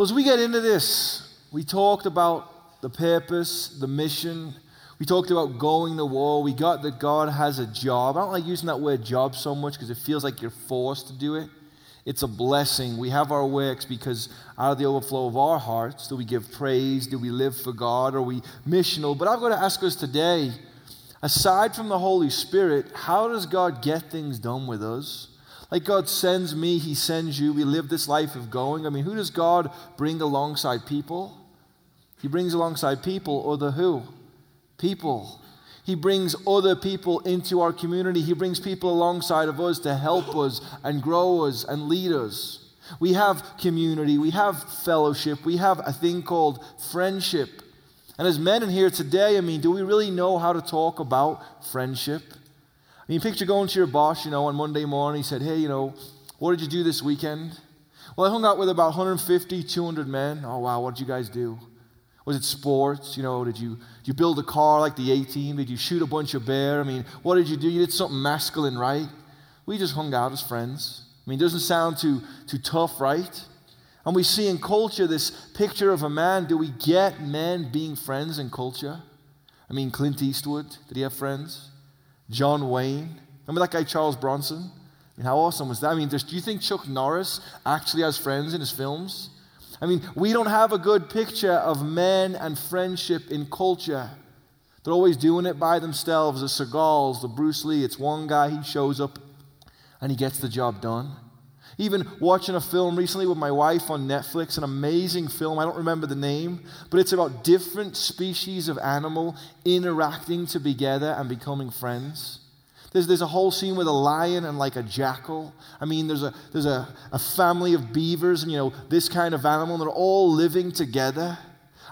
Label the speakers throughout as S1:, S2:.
S1: As we get into this, we talked about the purpose, the mission. We talked about going to war. We got that God has a job. I don't like using that word job so much because it feels like you're forced to do it. It's a blessing. We have our works because out of the overflow of our hearts do we give praise? Do we live for God? Are we missional? But I've got to ask us today aside from the Holy Spirit, how does God get things done with us? Like God sends me, He sends you. We live this life of going. I mean, who does God bring alongside people? He brings alongside people, or the who? People. He brings other people into our community. He brings people alongside of us to help us and grow us and lead us. We have community, we have fellowship, we have a thing called friendship. And as men in here today, I mean, do we really know how to talk about friendship? I mean, picture going to your boss, you know, on Monday morning. He said, Hey, you know, what did you do this weekend? Well, I hung out with about 150, 200 men. Oh, wow, what did you guys do? Was it sports? You know, did you, did you build a car like the A team? Did you shoot a bunch of bear? I mean, what did you do? You did something masculine, right? We just hung out as friends. I mean, it doesn't sound too, too tough, right? And we see in culture this picture of a man. Do we get men being friends in culture? I mean, Clint Eastwood, did he have friends? John Wayne. Remember that guy, Charles Bronson? I mean, how awesome was that? I mean, do you think Chuck Norris actually has friends in his films? I mean, we don't have a good picture of men and friendship in culture. They're always doing it by themselves. The Seagals, the Bruce Lee, it's one guy, he shows up and he gets the job done. Even watching a film recently with my wife on Netflix, an amazing film. I don't remember the name, but it's about different species of animal interacting together and becoming friends. There's, there's a whole scene with a lion and like a jackal. I mean, there's a, there's a, a family of beavers and, you know, this kind of animal, and they're all living together.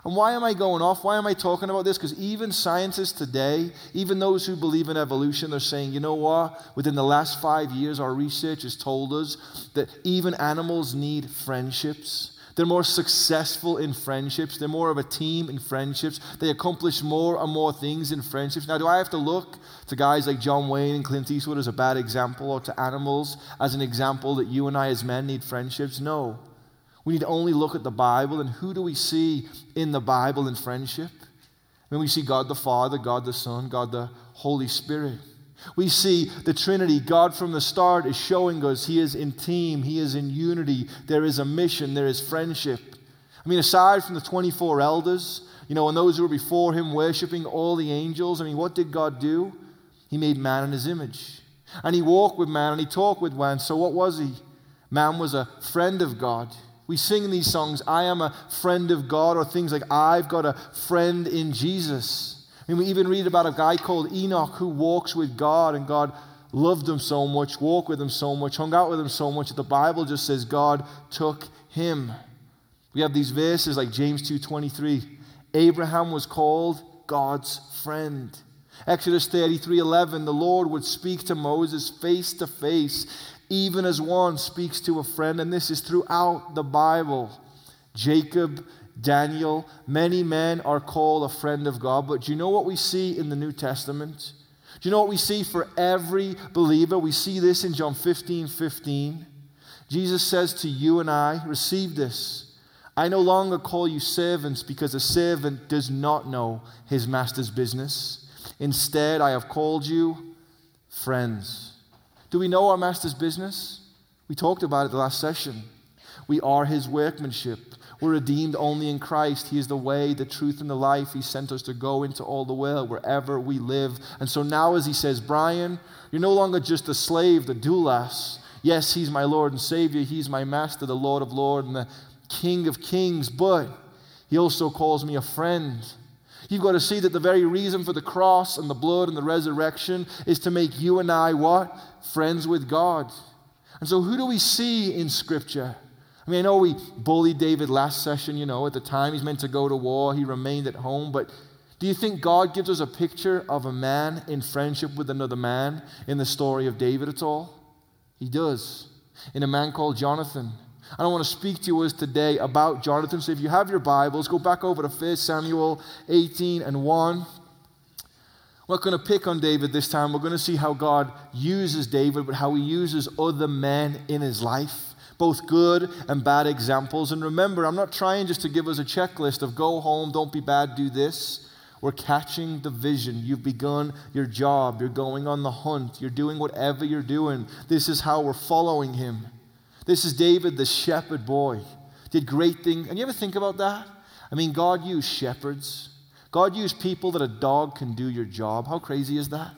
S1: And why am I going off? Why am I talking about this? Because even scientists today, even those who believe in evolution, they're saying, you know what? Within the last five years, our research has told us that even animals need friendships. They're more successful in friendships. They're more of a team in friendships. They accomplish more and more things in friendships. Now, do I have to look to guys like John Wayne and Clint Eastwood as a bad example or to animals as an example that you and I as men need friendships? No. We need to only look at the Bible and who do we see in the Bible in friendship? When we see God the Father, God the Son, God the Holy Spirit. We see the Trinity. God from the start is showing us He is in team, He is in unity. There is a mission, there is friendship. I mean, aside from the 24 elders, you know, and those who were before Him worshiping all the angels, I mean, what did God do? He made man in His image. And He walked with man and He talked with man. So what was He? Man was a friend of God. We sing in these songs, I am a friend of God, or things like, I've got a friend in Jesus. I mean, we even read about a guy called Enoch who walks with God, and God loved him so much, walked with him so much, hung out with him so much that the Bible just says God took him. We have these verses like James 2:23. Abraham was called God's friend. Exodus 33:11, the Lord would speak to Moses face to face even as one speaks to a friend, and this is throughout the Bible. Jacob, Daniel, many men are called a friend of God, but do you know what we see in the New Testament? Do you know what we see for every believer? We see this in John 15 15. Jesus says to you and I, Receive this. I no longer call you servants because a servant does not know his master's business. Instead, I have called you friends. Do we know our master's business? We talked about it the last session. We are his workmanship. We're redeemed only in Christ. He is the way, the truth, and the life. He sent us to go into all the world, wherever we live. And so now, as he says, Brian, you're no longer just a slave, the doulos. Yes, he's my Lord and Savior. He's my master, the Lord of Lords, and the King of Kings. But he also calls me a friend. You've got to see that the very reason for the cross and the blood and the resurrection is to make you and I what? Friends with God. And so, who do we see in Scripture? I mean, I know we bullied David last session, you know, at the time he's meant to go to war, he remained at home, but do you think God gives us a picture of a man in friendship with another man in the story of David at all? He does. In a man called Jonathan. I don't want to speak to us today about Jonathan. So if you have your Bibles, go back over to 1 Samuel 18 and 1. We're going to pick on David this time. We're going to see how God uses David, but how he uses other men in his life. both good and bad examples. And remember, I'm not trying just to give us a checklist of go home, don't be bad, do this. We're catching the vision. You've begun your job. You're going on the hunt. You're doing whatever you're doing. This is how we're following him. This is David, the shepherd boy. Did great things. And you ever think about that? I mean, God used shepherds. God used people that a dog can do your job. How crazy is that?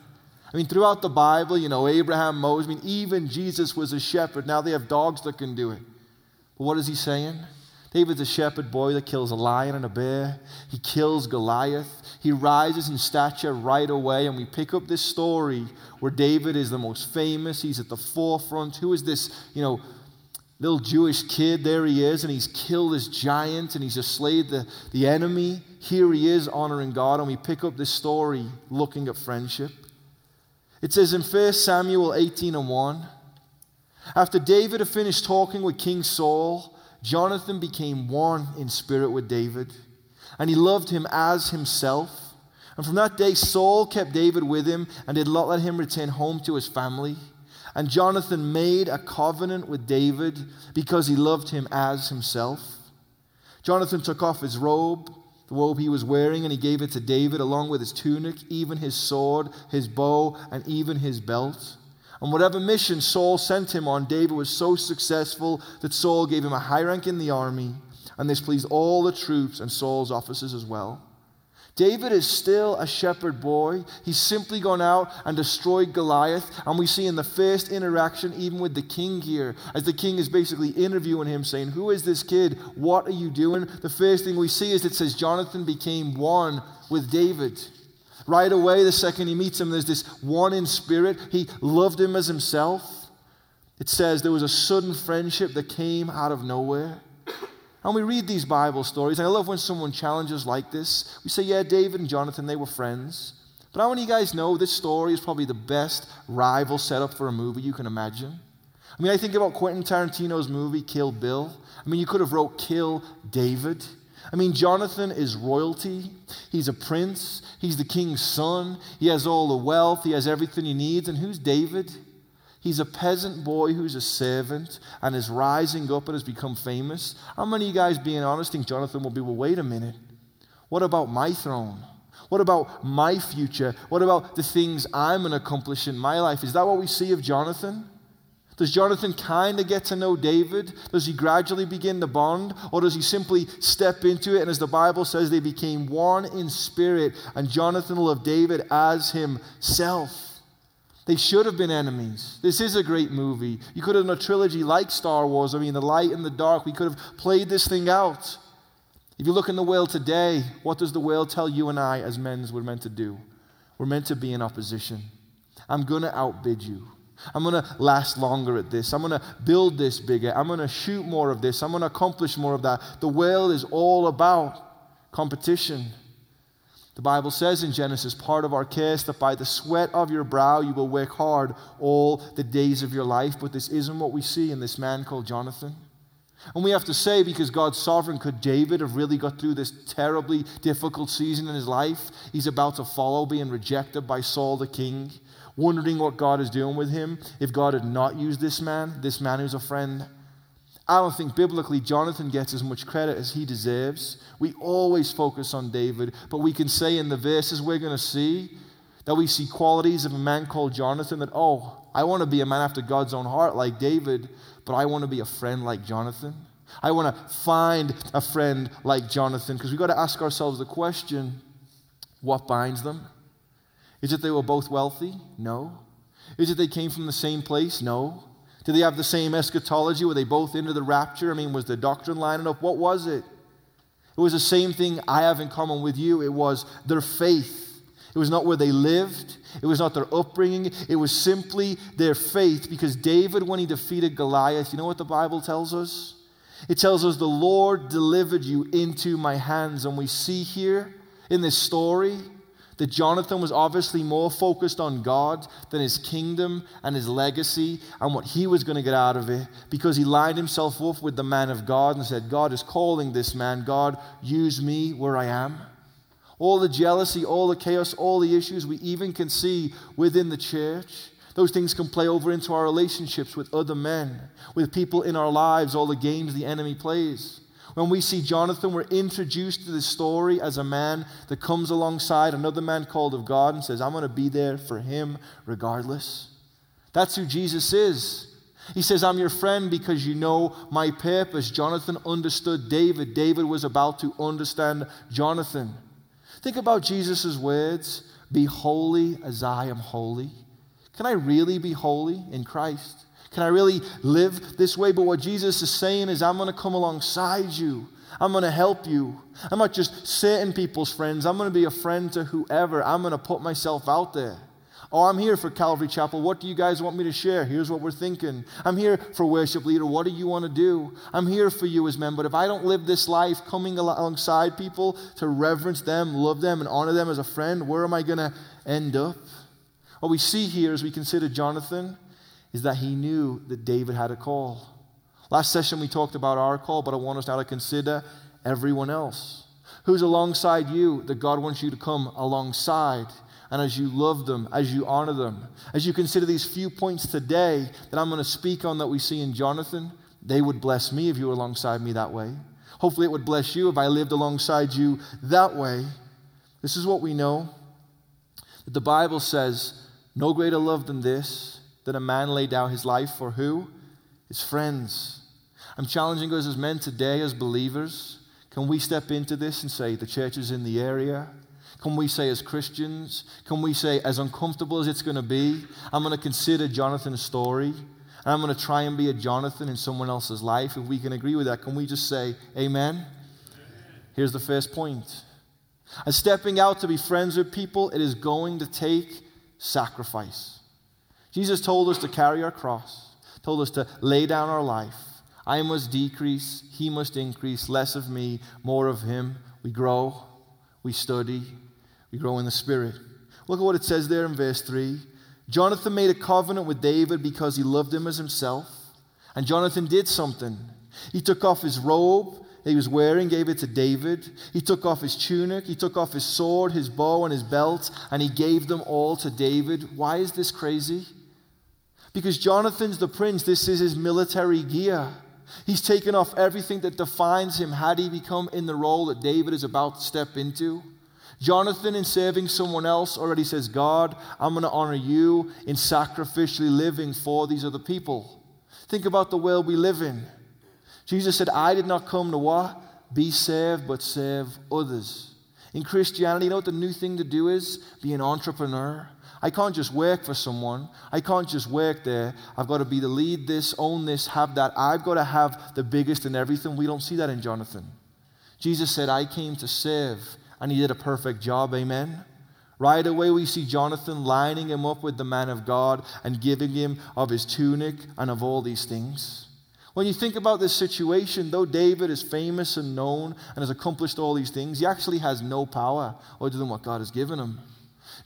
S1: I mean, throughout the Bible, you know, Abraham, Moses, I mean, even Jesus was a shepherd. Now they have dogs that can do it. But what is he saying? David's a shepherd boy that kills a lion and a bear. He kills Goliath. He rises in stature right away. And we pick up this story where David is the most famous. He's at the forefront. Who is this, you know, little Jewish kid? There he is. And he's killed this giant and he's just slayed the, the enemy. Here he is honoring God. And we pick up this story looking at friendship. It says in 1 Samuel 18 and 1 After David had finished talking with King Saul, Jonathan became one in spirit with David, and he loved him as himself. And from that day, Saul kept David with him and did not let him return home to his family. And Jonathan made a covenant with David because he loved him as himself. Jonathan took off his robe the robe he was wearing, and he gave it to David along with his tunic, even his sword, his bow, and even his belt. On whatever mission Saul sent him on, David was so successful that Saul gave him a high rank in the army, and this pleased all the troops and Saul's officers as well. David is still a shepherd boy. He's simply gone out and destroyed Goliath. And we see in the first interaction, even with the king here, as the king is basically interviewing him, saying, Who is this kid? What are you doing? The first thing we see is it says Jonathan became one with David. Right away, the second he meets him, there's this one in spirit. He loved him as himself. It says there was a sudden friendship that came out of nowhere. And we read these Bible stories, and I love when someone challenges like this. We say, yeah, David and Jonathan, they were friends. But how many of you guys know this story is probably the best rival setup for a movie you can imagine? I mean, I think about Quentin Tarantino's movie, Kill Bill. I mean, you could have wrote Kill David. I mean, Jonathan is royalty. He's a prince. He's the king's son. He has all the wealth. He has everything he needs. And who's David? He's a peasant boy who's a servant and is rising up and has become famous. How many of you guys, being honest, think Jonathan will be, well, wait a minute. What about my throne? What about my future? What about the things I'm going to accomplish in my life? Is that what we see of Jonathan? Does Jonathan kind of get to know David? Does he gradually begin to bond? Or does he simply step into it? And as the Bible says, they became one in spirit, and Jonathan loved David as himself. They should have been enemies. This is a great movie. You could have done a trilogy like Star Wars. I mean, the light and the dark. We could have played this thing out. If you look in the world today, what does the world tell you and I as men we're meant to do? We're meant to be in opposition. I'm going to outbid you. I'm going to last longer at this. I'm going to build this bigger. I'm going to shoot more of this. I'm going to accomplish more of that. The world is all about competition. The Bible says in Genesis, part of our case, that by the sweat of your brow you will work hard all the days of your life. But this isn't what we see in this man called Jonathan. And we have to say, because God's sovereign, could David have really got through this terribly difficult season in his life? He's about to follow, being rejected by Saul the king, wondering what God is doing with him. If God had not used this man, this man who's a friend, I don't think biblically Jonathan gets as much credit as he deserves. We always focus on David, but we can say in the verses we're going to see that we see qualities of a man called Jonathan that, oh, I want to be a man after God's own heart like David, but I want to be a friend like Jonathan. I want to find a friend like Jonathan because we've got to ask ourselves the question what binds them? Is it they were both wealthy? No. Is it they came from the same place? No. Did they have the same eschatology? Were they both into the rapture? I mean, was the doctrine lining up? What was it? It was the same thing I have in common with you. It was their faith. It was not where they lived. It was not their upbringing. It was simply their faith. Because David, when he defeated Goliath, you know what the Bible tells us? It tells us the Lord delivered you into my hands. And we see here in this story that Jonathan was obviously more focused on God than his kingdom and his legacy and what he was going to get out of it because he lined himself up with the man of God and said, God is calling this man. God, use me where I am. All the jealousy, all the chaos, all the issues we even can see within the church. Those things can play over into our relationships with other men, with people in our lives, all the games the enemy plays. When we see Jonathan, we're introduced to this story as a man that comes alongside another man called of God and says, I'm going to be there for him regardless. That's who Jesus is. He says, I'm your friend because you know my purpose. Jonathan understood David. David was about to understand Jonathan. Think about Jesus' words Be holy as I am holy. Can I really be holy in Christ? Can I really live this way? But what Jesus is saying is, I'm going to come alongside you. I'm going to help you. I'm not just certain people's friends. I'm going to be a friend to whoever. I'm going to put myself out there. Oh, I'm here for Calvary Chapel. What do you guys want me to share? Here's what we're thinking. I'm here for worship leader. What do you want to do? I'm here for you as men. But if I don't live this life coming alongside people to reverence them, love them, and honor them as a friend, where am I going to end up? What we see here as we consider Jonathan is that he knew that David had a call. Last session we talked about our call, but I want us now to consider everyone else. Who's alongside you that God wants you to come alongside? and as you love them, as you honor them, as you consider these few points today that I'm going to speak on that we see in Jonathan, they would bless me if you were alongside me that way. Hopefully, it would bless you if I lived alongside you that way. This is what we know that the Bible says, No greater love than this, that a man laid down his life for who? His friends. I'm challenging us as men today, as believers. Can we step into this and say, The church is in the area? Can we say, as Christians, can we say, as uncomfortable as it's going to be, I'm going to consider Jonathan's story, and I'm going to try and be a Jonathan in someone else's life? If we can agree with that, can we just say, Amen? Here's the first point. As stepping out to be friends with people, it is going to take sacrifice. Jesus told us to carry our cross, told us to lay down our life. I must decrease, he must increase, less of me, more of him. We grow, we study, we grow in the Spirit. Look at what it says there in verse 3. Jonathan made a covenant with David because he loved him as himself. And Jonathan did something. He took off his robe he was wearing, gave it to David. He took off his tunic, he took off his sword, his bow, and his belt, and he gave them all to David. Why is this crazy? Because Jonathan's the prince, this is his military gear. He's taken off everything that defines him had he become in the role that David is about to step into. Jonathan, in serving someone else, already says, God, I'm going to honor you in sacrificially living for these other people. Think about the world we live in. Jesus said, I did not come to what? Be served, but serve others. In Christianity, you know what the new thing to do is? Be an entrepreneur. I can't just work for someone. I can't just work there. I've got to be the lead this, own this, have that. I've got to have the biggest in everything. We don't see that in Jonathan. Jesus said, I came to serve and he did a perfect job. Amen. Right away, we see Jonathan lining him up with the man of God and giving him of his tunic and of all these things. When you think about this situation, though David is famous and known and has accomplished all these things, he actually has no power other than what God has given him.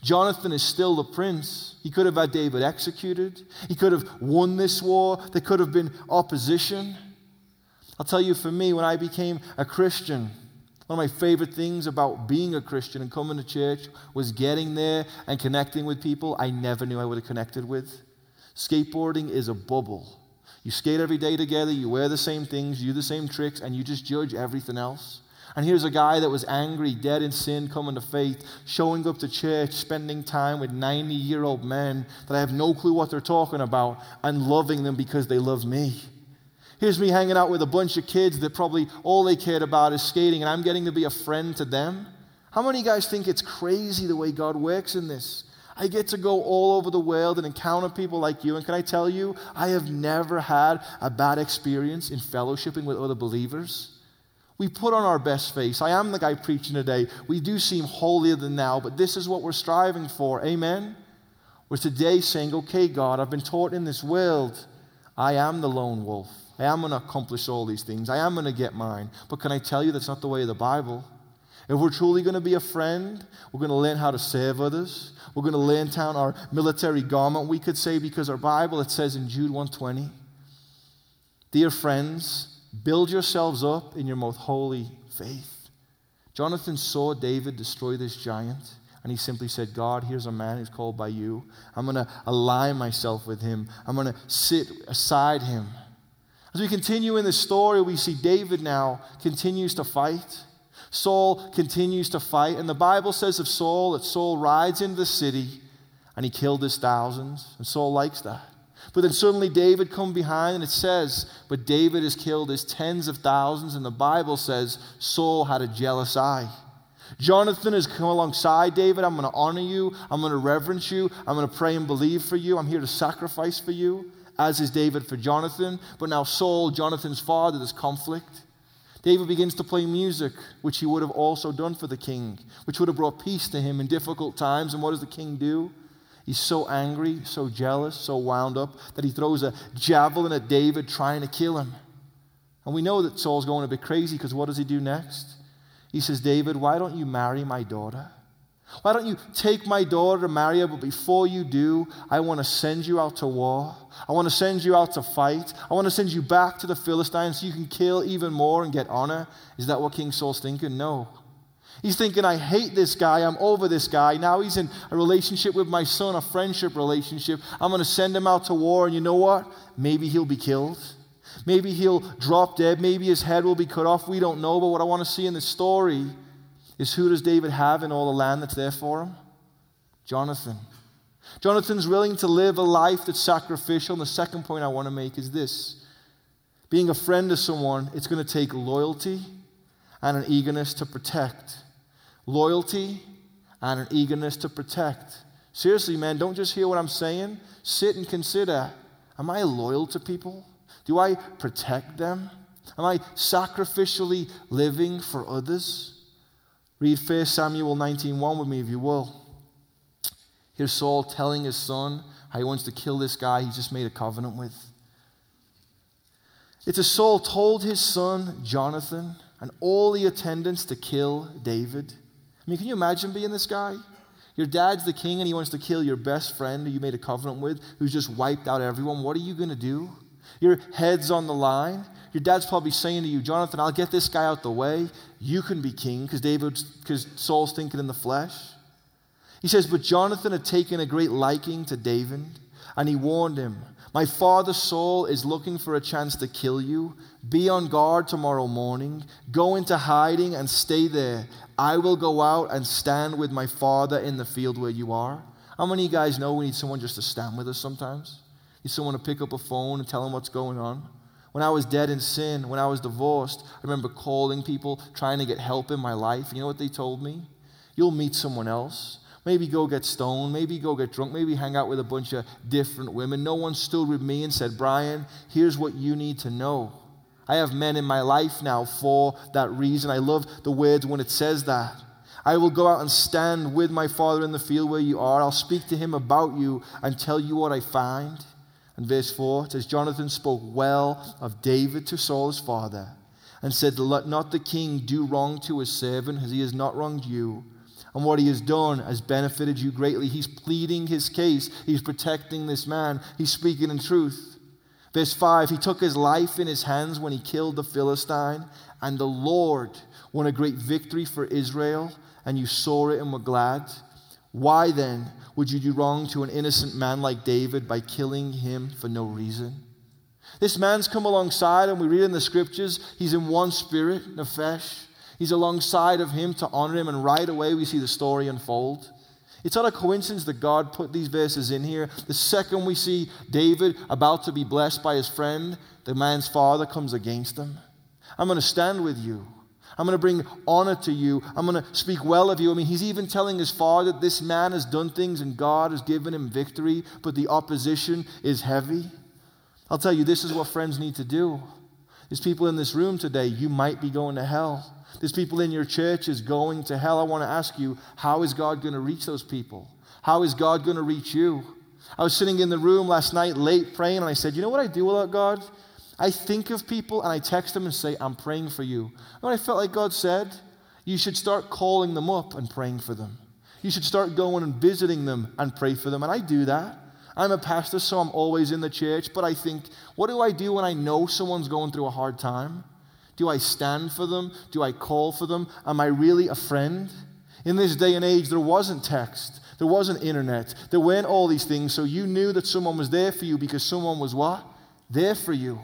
S1: Jonathan is still the prince. He could have had David executed. He could have won this war. There could have been opposition. I'll tell you, for me, when I became a Christian, one of my favorite things about being a Christian and coming to church was getting there and connecting with people I never knew I would have connected with. Skateboarding is a bubble. You skate every day together, you wear the same things, you do the same tricks, and you just judge everything else. And here's a guy that was angry, dead in sin, coming to faith, showing up to church, spending time with 90 year old men that I have no clue what they're talking about, and loving them because they love me. Here's me hanging out with a bunch of kids that probably all they cared about is skating, and I'm getting to be a friend to them. How many guys think it's crazy the way God works in this? I get to go all over the world and encounter people like you. And can I tell you, I have never had a bad experience in fellowshipping with other believers. We put on our best face. I am the guy preaching today. We do seem holier than now, but this is what we're striving for. Amen? We're today saying, okay, God, I've been taught in this world, I am the lone wolf. I am going to accomplish all these things. I am going to get mine. But can I tell you that's not the way of the Bible? If we're truly going to be a friend, we're going to learn how to serve others. We're going to lay down our military garment, we could say, because our Bible, it says in Jude 120, Dear friends, build yourselves up in your most holy faith. Jonathan saw David destroy this giant, And he simply said, God, here's a man who's called by you. I'm going to align myself with him, I'm going to sit aside him. As we continue in the story, we see David now continues to fight. Saul continues to fight. And the Bible says of Saul that Saul rides into the city and he killed his thousands. And Saul likes that. But then suddenly David come behind and it says, but David has killed his tens of thousands. And the Bible says Saul had a jealous eye. Jonathan has come alongside David. I'm going to honor you. I'm going to reverence you. I'm going to pray and believe for you. I'm here to sacrifice for you as is David for Jonathan. But now Saul, Jonathan's father, there's conflict. David begins to play music, which he would have also done for the king, which would have brought peace to him in difficult times. And what does the king do? He's so angry, so jealous, so wound up that he throws a javelin at David trying to kill him. And we know that Saul's going a bit crazy because what does he do next? He says, David, why don't you marry my daughter? Why don't you take my daughter marry her? But before you do, I want to send you out to war. I want to send you out to fight. I want to send you back to the Philistines so you can kill even more and get honor. Is that what King Saul's thinking? No. He's thinking, I hate this guy. I'm over this guy. Now he's in a relationship with my son, a friendship relationship. I'm going to send him out to war. And you know what? Maybe he'll be killed. Maybe he'll drop dead. Maybe his head will be cut off. We don't know. But what I want to see in this story is who does David have in all the land that's there for him? Jonathan. Jonathan's willing to live a life that's sacrificial. And the second point I want to make is this being a friend to someone, it's going to take loyalty and an eagerness to protect. Loyalty and an eagerness to protect. Seriously, man, don't just hear what I'm saying. Sit and consider Am I loyal to people? Do I protect them? Am I sacrificially living for others? Read 1 Samuel 19:1 with me if you will. Here's Saul telling his son how he wants to kill this guy he just made a covenant with. It's as Saul told his son Jonathan and all the attendants to kill David. I mean, can you imagine being this guy? Your dad's the king and he wants to kill your best friend who you made a covenant with, who's just wiped out everyone. What are you going to do? Your head's on the line. Your dad's probably saying to you, Jonathan, I'll get this guy out the way. You can be king because David, because Saul's thinking in the flesh. He says, But Jonathan had taken a great liking to David, and he warned him, My father Saul is looking for a chance to kill you. Be on guard tomorrow morning. Go into hiding and stay there. I will go out and stand with my father in the field where you are. How many of you guys know we need someone just to stand with us sometimes? Need someone to pick up a phone and tell them what's going on? When I was dead in sin, when I was divorced, I remember calling people trying to get help in my life. You know what they told me? You'll meet someone else. Maybe go get stoned, maybe go get drunk, maybe hang out with a bunch of different women. No one stood with me and said, Brian, here's what you need to know. I have men in my life now for that reason. I love the words when it says that. I will go out and stand with my father in the field where you are. I'll speak to him about you and tell you what I find. And verse 4 says, Jonathan spoke well of David to Saul his father and said, Let not the king do wrong to his servant, as he has not wronged you. And what he has done has benefited you greatly. He's pleading his case, he's protecting this man, he's speaking in truth. Verse 5 He took his life in his hands when he killed the Philistine, and the Lord won a great victory for Israel, and you saw it and were glad. Why then would you do wrong to an innocent man like David by killing him for no reason? This man's come alongside, and we read in the scriptures, he's in one spirit, Nefesh. He's alongside of him to honor him, and right away we see the story unfold. It's not a coincidence that God put these verses in here. The second we see David about to be blessed by his friend, the man's father comes against him. I'm going to stand with you. I'm going to bring honor to you. I'm going to speak well of you. I mean, he's even telling his father that this man has done things and God has given him victory, but the opposition is heavy. I'll tell you, this is what friends need to do. There's people in this room today, you might be going to hell. There's people in your church is going to hell. I want to ask you, how is God going to reach those people? How is God going to reach you? I was sitting in the room last night late praying, and I said, You know what I do without God? I think of people and I text them and say, I'm praying for you. And I felt like God said, you should start calling them up and praying for them. You should start going and visiting them and pray for them. And I do that. I'm a pastor, so I'm always in the church. But I think, what do I do when I know someone's going through a hard time? Do I stand for them? Do I call for them? Am I really a friend? In this day and age, there wasn't text, there wasn't internet, there weren't all these things, so you knew that someone was there for you because someone was what? There for you.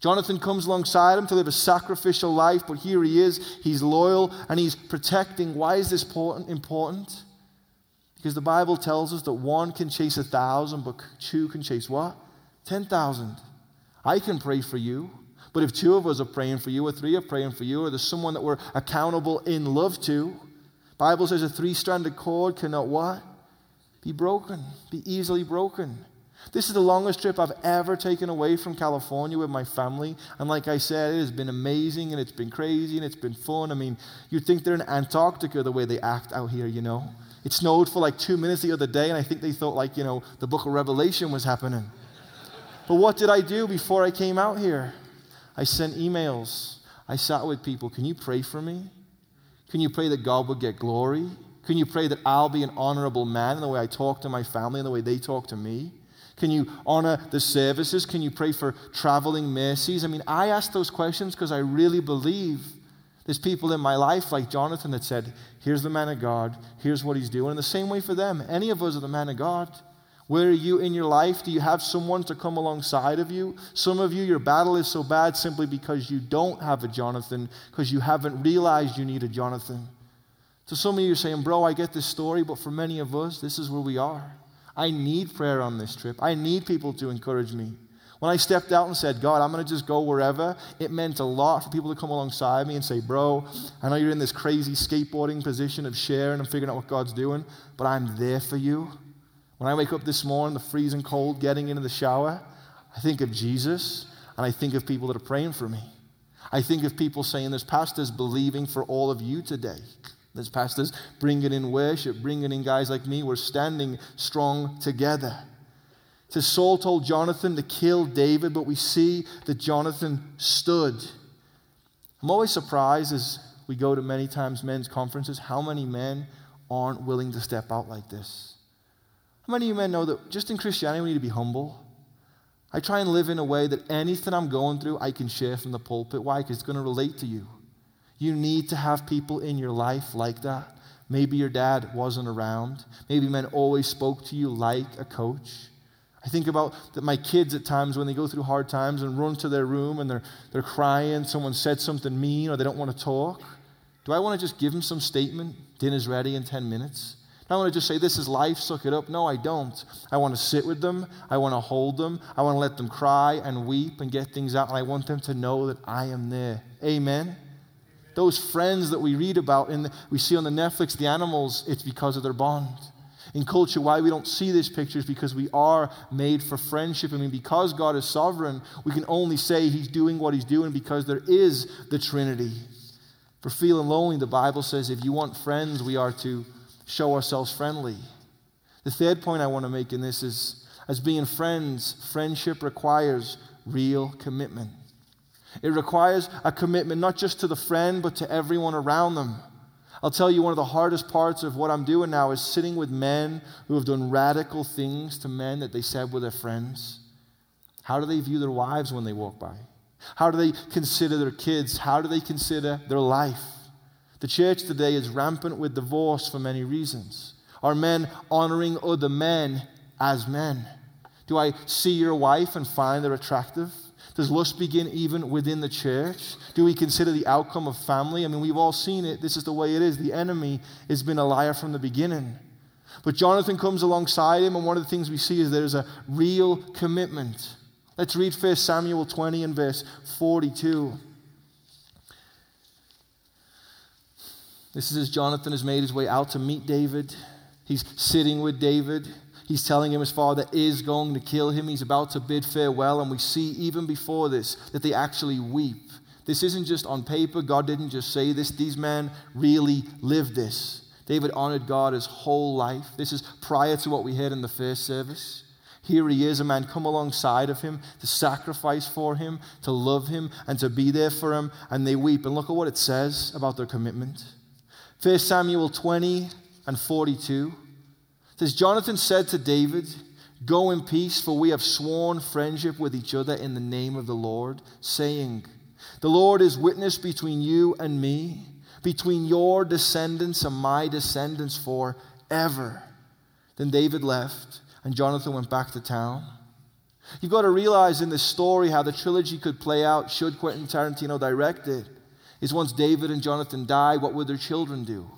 S1: Jonathan comes alongside him to live a sacrificial life, but here he is. He's loyal and he's protecting. Why is this important? Because the Bible tells us that one can chase a thousand, but two can chase what? 10,000. I can pray for you, but if two of us are praying for you, or three are praying for you, or there's someone that we're accountable in love to, Bible says a three-stranded cord cannot what? Be broken, be easily broken. This is the longest trip I've ever taken away from California with my family. And like I said, it has been amazing and it's been crazy and it's been fun. I mean, you'd think they're in Antarctica the way they act out here, you know. It snowed for like two minutes the other day, and I think they thought, like, you know, the book of Revelation was happening. But what did I do before I came out here? I sent emails. I sat with people. Can you pray for me? Can you pray that God would get glory? Can you pray that I'll be an honorable man in the way I talk to my family and the way they talk to me? Can you honor the services? Can you pray for traveling mercies? I mean, I ask those questions because I really believe there's people in my life like Jonathan that said, Here's the man of God, here's what he's doing. And the same way for them. Any of us are the man of God. Where are you in your life? Do you have someone to come alongside of you? Some of you, your battle is so bad simply because you don't have a Jonathan, because you haven't realized you need a Jonathan. So some of you are saying, Bro, I get this story, but for many of us, this is where we are. I need prayer on this trip. I need people to encourage me. When I stepped out and said, God, I'm going to just go wherever, it meant a lot for people to come alongside me and say, Bro, I know you're in this crazy skateboarding position of sharing and figuring out what God's doing, but I'm there for you. When I wake up this morning, the freezing cold, getting into the shower, I think of Jesus and I think of people that are praying for me. I think of people saying, There's pastors believing for all of you today. There's pastors bringing in worship, bringing in guys like me. We're standing strong together. So Saul told Jonathan to kill David, but we see that Jonathan stood. I'm always surprised as we go to many times men's conferences how many men aren't willing to step out like this. How many of you men know that just in Christianity we need to be humble? I try and live in a way that anything I'm going through I can share from the pulpit. Why? Because it's going to relate to you. You need to have people in your life like that. Maybe your dad wasn't around. Maybe men always spoke to you like a coach. I think about that my kids at times when they go through hard times and run to their room and they're, they're crying, someone said something mean or they don't want to talk. Do I want to just give them some statement? Dinner's ready in 10 minutes. I want to just say, This is life, suck it up? No, I don't. I want to sit with them. I want to hold them. I want to let them cry and weep and get things out. And I want them to know that I am there. Amen. Those friends that we read about and we see on the Netflix, the animals, it's because of their bond in culture, why we don't see these pictures because we are made for friendship. I mean, because God is sovereign, we can only say He's doing what He's doing because there is the Trinity. For feeling lonely, the Bible says if you want friends, we are to show ourselves friendly. The third point I want to make in this is as being friends, friendship requires real commitment. It requires a commitment not just to the friend, but to everyone around them. I'll tell you, one of the hardest parts of what I'm doing now is sitting with men who have done radical things to men that they said were their friends. How do they view their wives when they walk by? How do they consider their kids? How do they consider their life? The church today is rampant with divorce for many reasons. Are men honoring other men as men? Do I see your wife and find her attractive? Does lust begin even within the church? Do we consider the outcome of family? I mean, we've all seen it. This is the way it is. The enemy has been a liar from the beginning. But Jonathan comes alongside him, and one of the things we see is there's a real commitment. Let's read 1 Samuel 20 and verse 42. This is as Jonathan has made his way out to meet David. He's sitting with David. He's telling him his father is going to kill him. He's about to bid farewell. And we see even before this that they actually weep. This isn't just on paper. God didn't just say this. These men really lived this. David honored God his whole life. This is prior to what we heard in the first service. Here he is, a man come alongside of him to sacrifice for him, to love him, and to be there for him. And they weep. And look at what it says about their commitment. 1 Samuel 20 and 42 says, Jonathan said to David, Go in peace, for we have sworn friendship with each other in the name of the Lord, saying, The Lord is witness between you and me between your descendants and my descendants forever. Then David left, and Jonathan went back to town. You've got to realize in this story how the trilogy could play out should Quentin Tarantino direct it. Is once David and Jonathan die, what would their children do?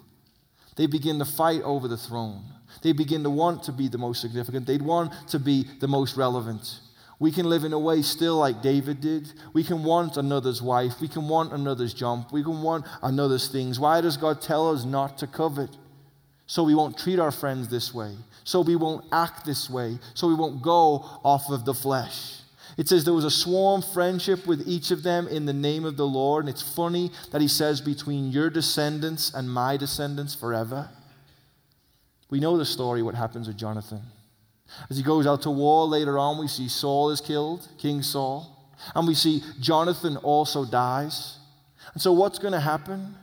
S1: They begin to fight over the throne. They begin to want to be the most significant. They'd want to be the most relevant. We can live in a way still like David did. We can want another's wife. We can want another's jump. We can want another's things. Why does God tell us not to covet? So we won't treat our friends this way. So we won't act this way. So we won't go off of the flesh. It says there was a sworn friendship with each of them in the name of the Lord. And it's funny that he says, between your descendants and my descendants forever. We know the story, what happens with Jonathan. As he goes out to war later on, we see Saul is killed, King Saul. And we see Jonathan also dies. And so, what's going to happen?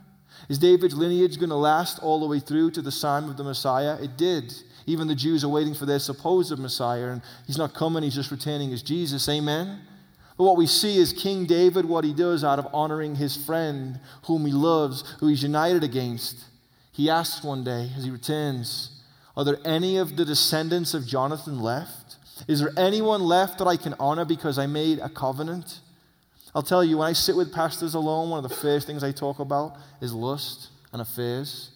S1: Is David's lineage going to last all the way through to the time of the Messiah? It did. Even the Jews are waiting for their supposed Messiah, and he's not coming, he's just returning as Jesus. Amen? But what we see is King David, what he does out of honoring his friend, whom he loves, who he's united against. He asks one day as he returns, Are there any of the descendants of Jonathan left? Is there anyone left that I can honor because I made a covenant? I'll tell you, when I sit with pastors alone, one of the first things I talk about is lust and affairs.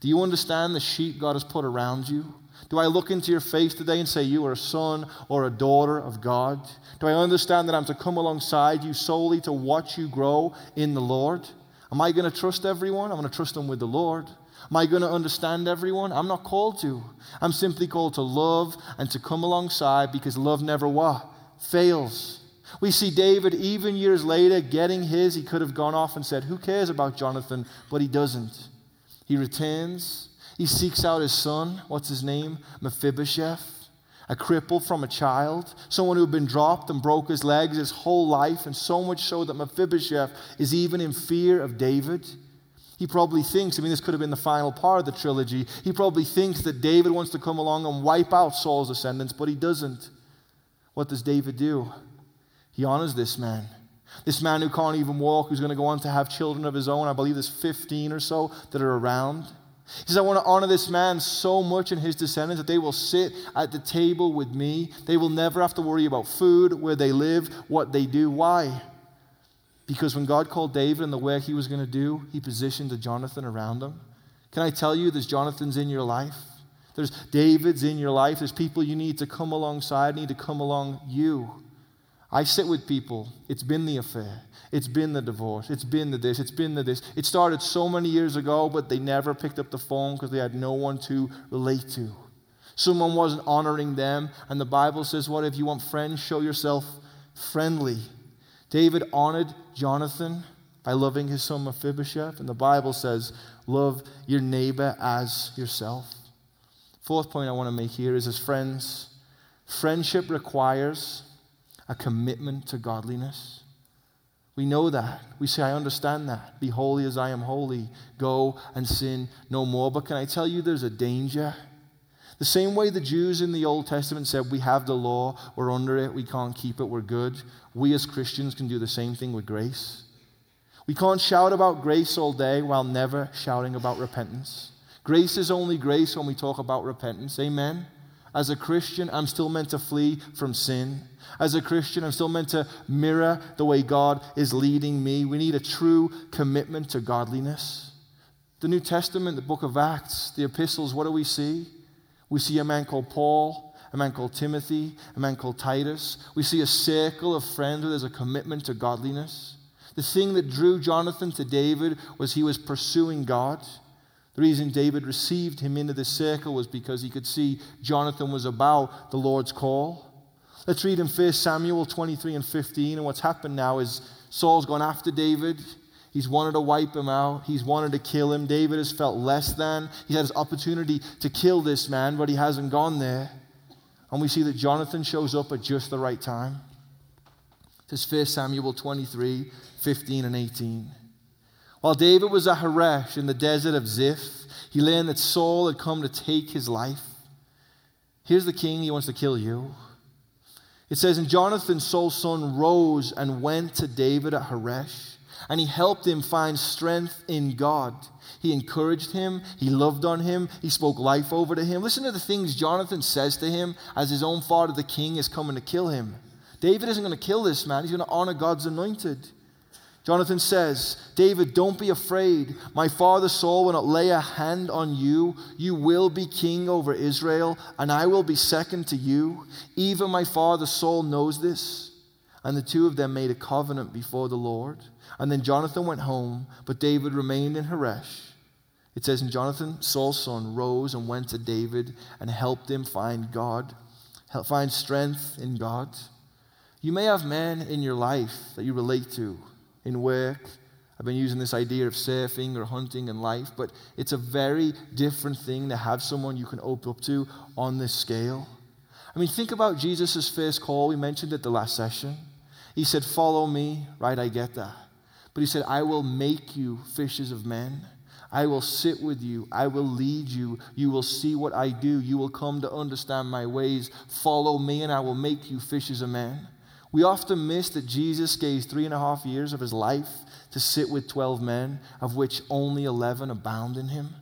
S1: Do you understand the sheep God has put around you? Do I look into your face today and say, You are a son or a daughter of God? Do I understand that I'm to come alongside you solely to watch you grow in the Lord? Am I going to trust everyone? I'm going to trust them with the Lord. Am I going to understand everyone? I'm not called to. I'm simply called to love and to come alongside because love never what? Fails. We see David, even years later, getting his. He could have gone off and said, Who cares about Jonathan? But he doesn't. He returns he seeks out his son. What's his name? Mephibosheth. A cripple from a child. Someone who had been dropped and broke his legs his whole life, and so much so that Mephibosheth is even in fear of David. He probably thinks, I mean, this could have been the final part of the trilogy. He probably thinks that David wants to come along and wipe out Saul's descendants, but he doesn't. What does David do? He honors this man. This man who can't even walk, who's going to go on to have children of his own. I believe there's 15 or so that are around. He says, I want to honor this man so much and his descendants that they will sit at the table with me. They will never have to worry about food, where they live, what they do. Why? Because when God called David and the work he was going to do, he positioned a Jonathan around him. Can I tell you, there's Jonathans in your life? There's Davids in your life. There's people you need to come alongside, need to come along you. I sit with people. It's been the affair. It's been the divorce. It's been the this. It's been the this. It started so many years ago, but they never picked up the phone because they had no one to relate to. Someone wasn't honoring them. And the Bible says, What if you want friends? Show yourself friendly. David honored Jonathan by loving his son Mephibosheth. And the Bible says, Love your neighbor as yourself. Fourth point I want to make here is as friends, friendship requires a commitment to godliness. We know that. We say, I understand that. Be holy as I am holy. Go and sin no more. But can I tell you there's a danger? The same way the Jews in the Old Testament said, We have the law, we're under it, we can't keep it, we're good. We as Christians can do the same thing with grace. We can't shout about grace all day while never shouting about repentance. Grace is only grace when we talk about repentance. Amen? As a Christian, I'm still meant to flee from sin. As a Christian, I'm still meant to mirror the way God is leading me. We need a true commitment to godliness. The New Testament, the book of Acts, the epistles, what do we see? We see a man called Paul, a man called Timothy, a man called Titus. We see a circle of friends where there's a commitment to godliness. The thing that drew Jonathan to David was he was pursuing God. The reason David received him into this circle was because he could see Jonathan was about the Lord's call. Let's read in 1 Samuel 23 and 15. And what's happened now is Saul's gone after David. He's wanted to wipe him out. He's wanted to kill him. David has felt less than. He's had his opportunity to kill this man, but he hasn't gone there. And we see that Jonathan shows up at just the right time. This is 1 Samuel 23, 15 and 18. While David was at Horesh in the desert of Ziph, he learned that Saul had come to take his life. Here's the king, he wants to kill you. It says, And Jonathan, Saul's son, rose and went to David at Horesh. and he helped him find strength in God. He encouraged him, he loved on him, he spoke life over to him. Listen to the things Jonathan says to him as his own father, the king, is coming to kill him. David isn't going to kill this man, he's going to honor God's anointed. Jonathan says, David, don't be afraid. My father Saul will not lay a hand on you. You will be king over Israel, and I will be second to you. Even my father Saul knows this. And the two of them made a covenant before the Lord. And then Jonathan went home, but David remained in Horesh. It says, And Jonathan, Saul's son, rose and went to David and helped him find God, help find strength in God. You may have men in your life that you relate to in work. I've been using this idea of surfing or hunting in life, but it's a very different thing to have someone you can open up to on this scale. I mean, think about Jesus' first call. We mentioned it the last session. He said, Follow me, right? I get that. But he said, I will make you fishers of men. I will sit with you. I will lead you. You will see what I do. You will come to understand my ways. Follow me, and I will make you fishers of men. We often miss that Jesus gave three and a half years of his life to sit with 12 men, of which only 11 abound in him.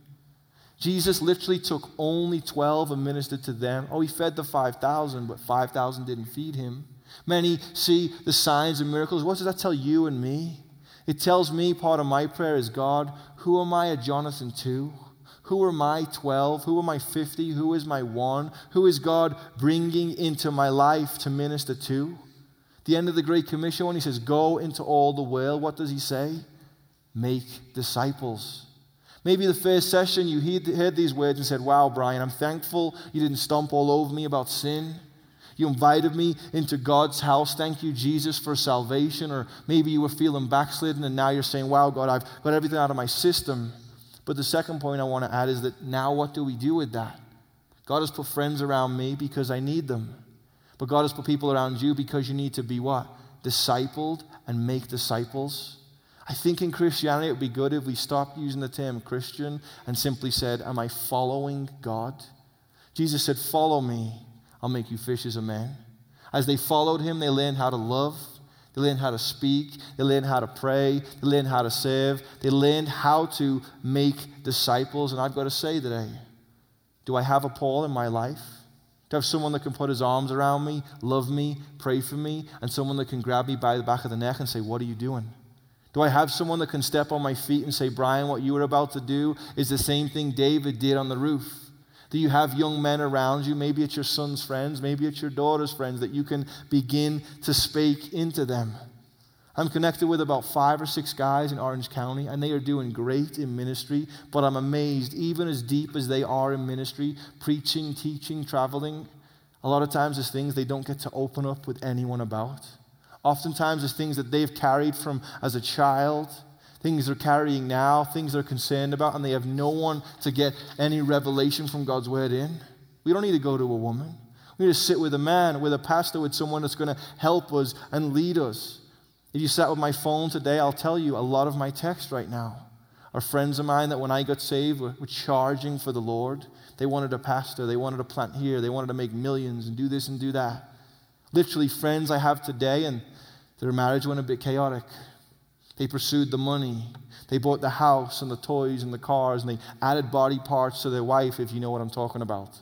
S1: Jesus literally took only 12 and ministered to them. Oh, he fed the 5,000, but 5,000 didn't feed him. Many see the signs and miracles. What does that tell you and me? It tells me part of my prayer is God, who am I a Jonathan to? Who are my 12? Who are my 50? Who is my one? Who is God bringing into my life to minister to? The end of the Great Commission, when he says, Go into all the world, what does he say? Make disciples. Maybe the first session you heard these words and said, Wow, Brian, I'm thankful you didn't stomp all over me about sin. You invited me into God's house. Thank you, Jesus, for salvation. Or maybe you were feeling backslidden and now you're saying, Wow, God, I've got everything out of my system. But the second point I want to add is that now what do we do with that? God has put friends around me because I need them. But God has put people around you because you need to be what? Discipled and make disciples. I think in Christianity it would be good if we stopped using the term Christian and simply said, Am I following God? Jesus said, Follow me, I'll make you fishers of men. As they followed him, they learned how to love, they learned how to speak, they learned how to pray, they learned how to serve, they learned how to make disciples. And I've got to say today, do I have a Paul in my life? To have someone that can put his arms around me, love me, pray for me, and someone that can grab me by the back of the neck and say, What are you doing? Do I have someone that can step on my feet and say, Brian, what you were about to do is the same thing David did on the roof? Do you have young men around you? Maybe it's your son's friends, maybe it's your daughter's friends that you can begin to speak into them. I'm connected with about five or six guys in Orange County, and they are doing great in ministry. But I'm amazed, even as deep as they are in ministry, preaching, teaching, traveling, a lot of times there's things they don't get to open up with anyone about. Oftentimes there's things that they've carried from as a child, things they're carrying now, things they're concerned about, and they have no one to get any revelation from God's word in. We don't need to go to a woman. We need to sit with a man, with a pastor, with someone that's going to help us and lead us. If you sat with my phone today, I'll tell you a lot of my texts right now are friends of mine that when I got saved were, were charging for the Lord. They wanted a pastor, they wanted to plant here, they wanted to make millions and do this and do that. Literally, friends I have today, and their marriage went a bit chaotic. They pursued the money. They bought the house and the toys and the cars, and they added body parts to their wife, if you know what I'm talking about.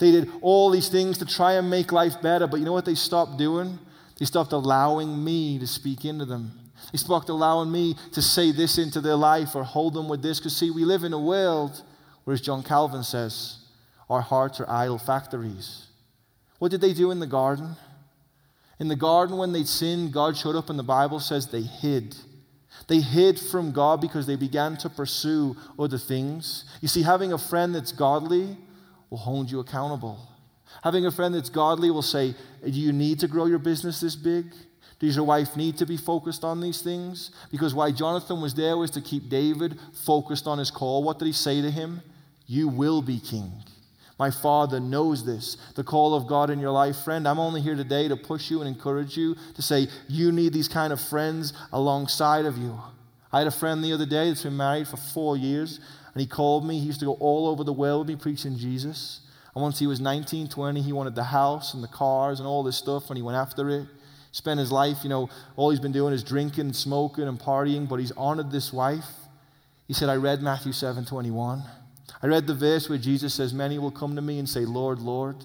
S1: They did all these things to try and make life better, but you know what they stopped doing? They stopped allowing me to speak into them. They stopped allowing me to say this into their life or hold them with this. Because, see, we live in a world where, as John Calvin says, our hearts are idol factories. What did they do in the garden? In the garden, when they sinned, God showed up, and the Bible says they hid. They hid from God because they began to pursue other things. You see, having a friend that's godly will hold you accountable. Having a friend that's godly will say, Do you need to grow your business this big? Does your wife need to be focused on these things? Because why Jonathan was there was to keep David focused on his call. What did he say to him? You will be king. My father knows this. The call of God in your life, friend. I'm only here today to push you and encourage you to say, you need these kind of friends alongside of you. I had a friend the other day that's been married for four years, and he called me. He used to go all over the world with me preaching Jesus. And once he was 19, 20, he wanted the house and the cars and all this stuff, and he went after it. Spent his life, you know, all he's been doing is drinking, and smoking, and partying, but he's honored this wife. He said, I read Matthew 7 21. I read the verse where Jesus says, Many will come to me and say, Lord, Lord,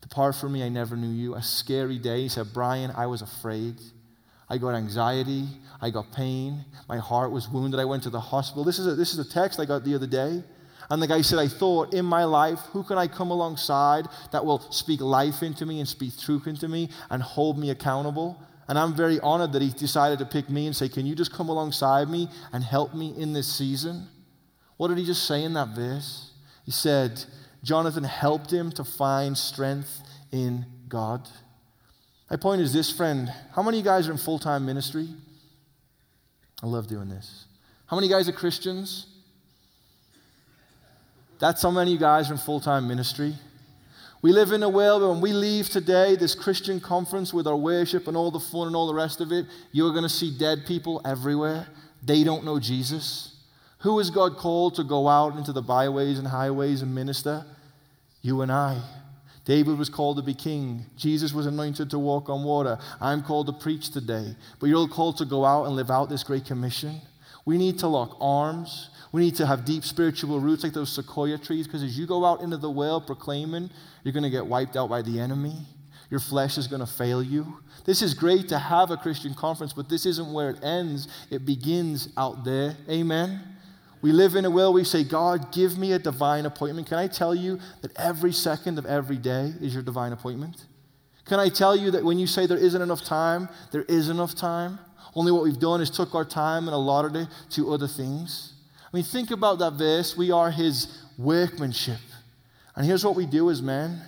S1: depart from me, I never knew you. A scary day. He said, Brian, I was afraid. I got anxiety. I got pain. My heart was wounded. I went to the hospital. This is a, this is a text I got the other day. And the guy said, I thought in my life, who can I come alongside that will speak life into me and speak truth into me and hold me accountable? And I'm very honored that he decided to pick me and say, Can you just come alongside me and help me in this season? What did he just say in that verse? He said, Jonathan helped him to find strength in God. My point is this, friend. How many of you guys are in full time ministry? I love doing this. How many guys are Christians? That's how many of you guys are in full time ministry. We live in a world where when we leave today, this Christian conference with our worship and all the fun and all the rest of it, you're going to see dead people everywhere. They don't know Jesus. Who is God called to go out into the byways and highways and minister? You and I. David was called to be king. Jesus was anointed to walk on water. I'm called to preach today. But you're all called to go out and live out this great commission. We need to lock arms. We need to have deep spiritual roots like those sequoia trees because as you go out into the world proclaiming, you're going to get wiped out by the enemy. Your flesh is going to fail you. This is great to have a Christian conference, but this isn't where it ends. It begins out there. Amen. We live in a world we say, God, give me a divine appointment. Can I tell you that every second of every day is your divine appointment? Can I tell you that when you say there isn't enough time, there is enough time? Only what we've done is took our time and allotted it to other things. I mean, think about that verse. We are his workmanship. And here's what we do as men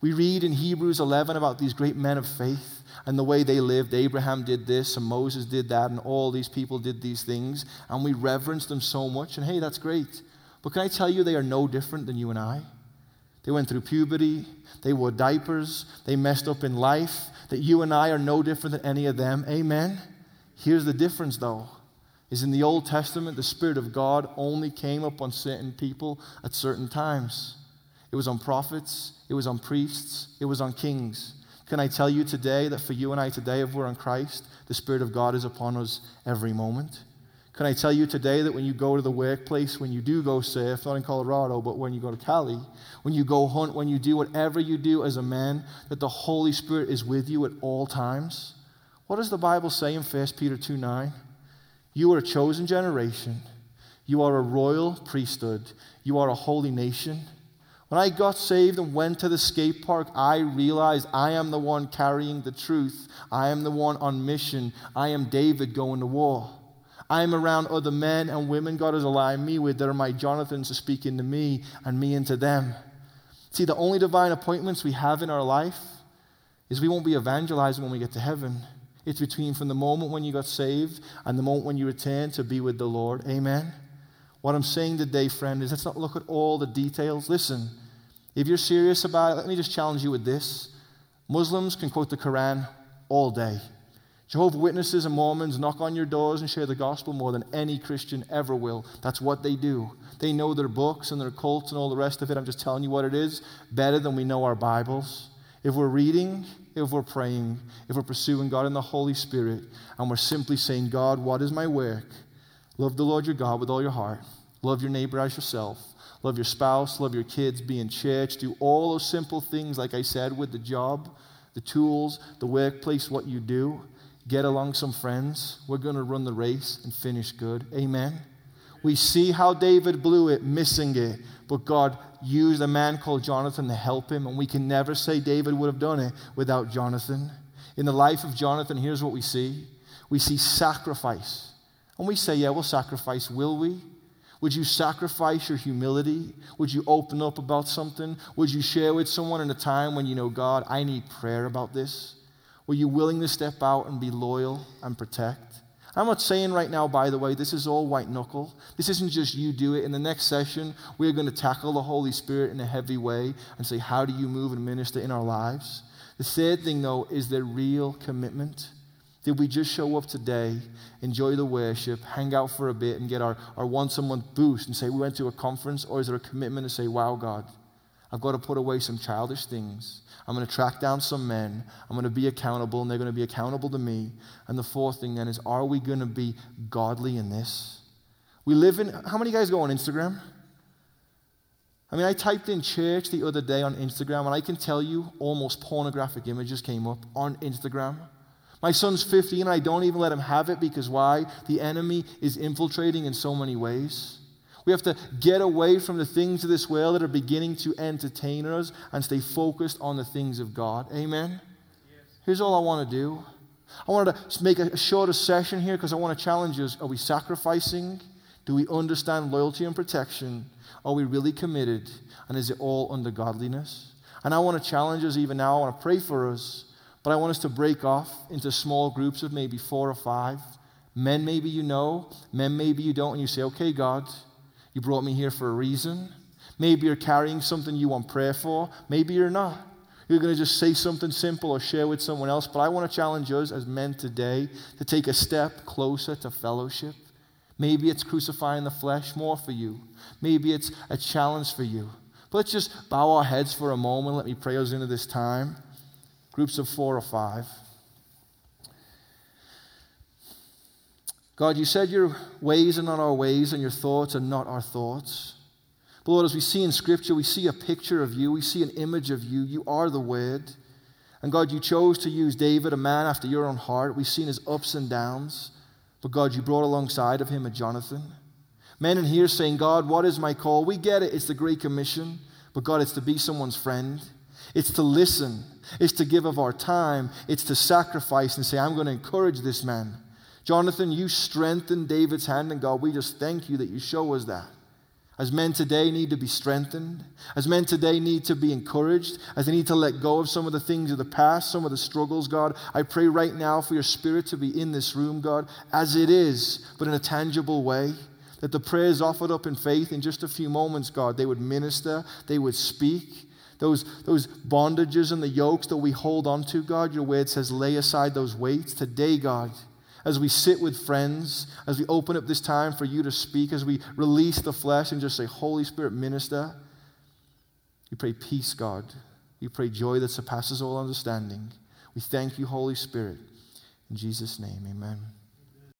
S1: we read in Hebrews 11 about these great men of faith and the way they lived. Abraham did this, and Moses did that, and all these people did these things. And we reverence them so much. And hey, that's great. But can I tell you, they are no different than you and I? They went through puberty, they wore diapers, they messed up in life. That you and I are no different than any of them. Amen? Here's the difference, though is in the Old Testament, the Spirit of God only came upon certain people at certain times. It was on prophets, it was on priests, it was on kings. Can I tell you today that for you and I today, if we're in Christ, the Spirit of God is upon us every moment? Can I tell you today that when you go to the workplace, when you do go surf, not in Colorado, but when you go to Cali, when you go hunt, when you do whatever you do as a man, that the Holy Spirit is with you at all times? What does the Bible say in 1 Peter 2 9? You are a chosen generation. You are a royal priesthood. You are a holy nation. When I got saved and went to the skate park, I realized I am the one carrying the truth. I am the one on mission. I am David going to war. I am around other men and women God has aligned me with that are my Jonathans to me and me into them. See, the only divine appointments we have in our life is we won't be evangelizing when we get to heaven. It's between from the moment when you got saved and the moment when you return to be with the Lord. Amen. What I'm saying today, friend, is let's not look at all the details. Listen, if you're serious about it, let me just challenge you with this. Muslims can quote the Quran all day. Jehovah Witnesses and Mormons knock on your doors and share the gospel more than any Christian ever will. That's what they do. They know their books and their cults and all the rest of it. I'm just telling you what it is better than we know our Bibles. If we're reading, if we're praying, if we're pursuing God in the Holy Spirit, and we're simply saying, God, what is my work? Love the Lord your God with all your heart. Love your neighbor as yourself. Love your spouse. Love your kids. Be in church. Do all those simple things, like I said, with the job, the tools, the workplace, what you do. Get along some friends. We're going to run the race and finish good. Amen. We see how David blew it, missing it, but God used a man called Jonathan to help him, and we can never say David would have done it without Jonathan. In the life of Jonathan, here's what we see we see sacrifice. And we say, yeah, we'll sacrifice, will we? Would you sacrifice your humility? Would you open up about something? Would you share with someone in a time when you know, God, I need prayer about this? Were you willing to step out and be loyal and protect? I'm not saying right now, by the way, this is all white knuckle. This isn't just you do it. In the next session, we're going to tackle the Holy Spirit in a heavy way and say, how do you move and minister in our lives? The third thing, though, is the real commitment. Did we just show up today, enjoy the worship, hang out for a bit, and get our, our once a month boost and say we went to a conference? Or is there a commitment to say, wow, God, I've got to put away some childish things. I'm going to track down some men. I'm going to be accountable, and they're going to be accountable to me. And the fourth thing then is, are we going to be godly in this? We live in, how many guys go on Instagram? I mean, I typed in church the other day on Instagram, and I can tell you almost pornographic images came up on Instagram. My son's 15, and I don't even let him have it because why? The enemy is infiltrating in so many ways. We have to get away from the things of this world that are beginning to entertain us and stay focused on the things of God. Amen? Yes. Here's all I want to do. I wanted to make a shorter session here because I want to challenge us. Are we sacrificing? Do we understand loyalty and protection? Are we really committed? And is it all under godliness? And I want to challenge us even now. I want to pray for us. But I want us to break off into small groups of maybe four or five. Men, maybe you know. Men, maybe you don't. And you say, okay, God, you brought me here for a reason. Maybe you're carrying something you want prayer for. Maybe you're not. You're going to just say something simple or share with someone else. But I want to challenge us as men today to take a step closer to fellowship. Maybe it's crucifying the flesh more for you. Maybe it's a challenge for you. But let's just bow our heads for a moment. Let me pray us into this time. Groups of four or five. God, you said your ways are not our ways and your thoughts are not our thoughts. But Lord, as we see in Scripture, we see a picture of you, we see an image of you. You are the Word. And God, you chose to use David, a man after your own heart. We've seen his ups and downs. But God, you brought alongside of him a Jonathan. Men in here saying, God, what is my call? We get it. It's the Great Commission. But God, it's to be someone's friend. It's to listen. It's to give of our time. It's to sacrifice and say, I'm going to encourage this man. Jonathan, you strengthened David's hand, and God, we just thank you that you show us that. As men today need to be strengthened, as men today need to be encouraged, as they need to let go of some of the things of the past, some of the struggles, God, I pray right now for your spirit to be in this room, God, as it is, but in a tangible way. That the prayers offered up in faith in just a few moments, God, they would minister, they would speak. Those, those bondages and the yokes that we hold on to, God, your word says, lay aside those weights. Today, God, as we sit with friends, as we open up this time for you to speak, as we release the flesh and just say, Holy Spirit, minister, we pray peace, God. We pray joy that surpasses all understanding. We thank you, Holy Spirit. In Jesus' name, amen.